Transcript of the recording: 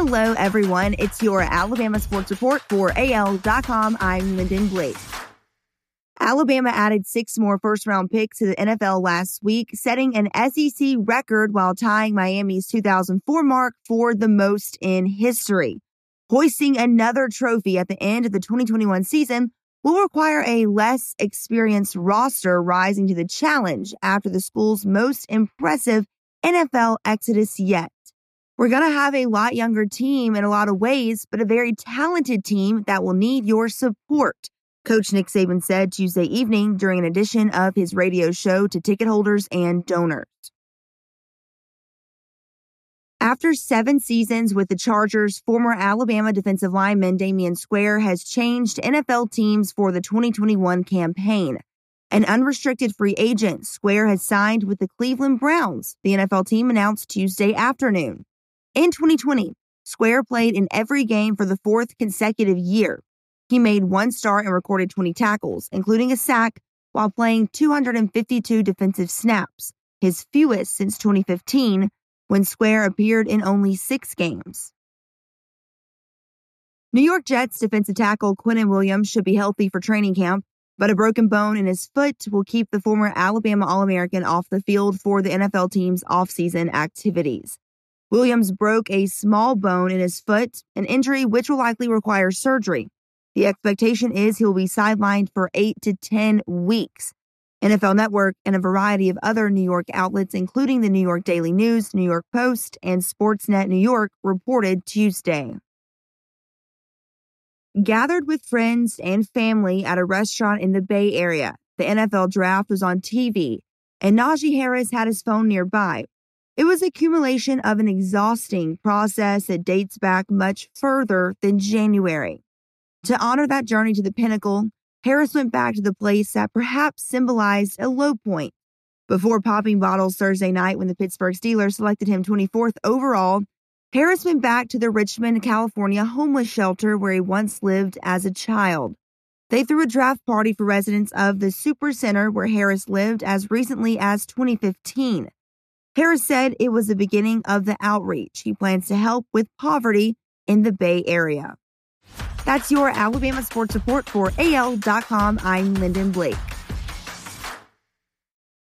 Hello, everyone. It's your Alabama Sports Report for AL.com. I'm Lyndon Blake. Alabama added six more first round picks to the NFL last week, setting an SEC record while tying Miami's 2004 mark for the most in history. Hoisting another trophy at the end of the 2021 season will require a less experienced roster rising to the challenge after the school's most impressive NFL exodus yet. We're going to have a lot younger team in a lot of ways, but a very talented team that will need your support. Coach Nick Saban said Tuesday evening during an edition of his radio show to ticket holders and donors. After seven seasons with the Chargers, former Alabama defensive lineman Damion Square has changed NFL teams for the 2021 campaign. An unrestricted free agent, Square has signed with the Cleveland Browns, the NFL team announced Tuesday afternoon. In 2020, Square played in every game for the fourth consecutive year. He made one start and recorded 20 tackles, including a sack, while playing 252 defensive snaps, his fewest since 2015, when Square appeared in only six games. New York Jets defensive tackle Quinnen Williams should be healthy for training camp, but a broken bone in his foot will keep the former Alabama All American off the field for the NFL team's offseason activities. Williams broke a small bone in his foot, an injury which will likely require surgery. The expectation is he'll be sidelined for eight to 10 weeks. NFL Network and a variety of other New York outlets, including the New York Daily News, New York Post, and Sportsnet New York, reported Tuesday. Gathered with friends and family at a restaurant in the Bay Area, the NFL draft was on TV, and Najee Harris had his phone nearby, it was accumulation of an exhausting process that dates back much further than January. To honor that journey to the pinnacle, Harris went back to the place that perhaps symbolized a low point. Before popping bottles Thursday night when the Pittsburgh Steelers selected him 24th overall, Harris went back to the Richmond, California homeless shelter where he once lived as a child. They threw a draft party for residents of the Souper Center where Harris lived as recently as 2015. Harris said it was the beginning of the outreach. He plans to help with poverty in the Bay Area. That's your Alabama Sports Report for AL.com. I'm Lyndon Blake.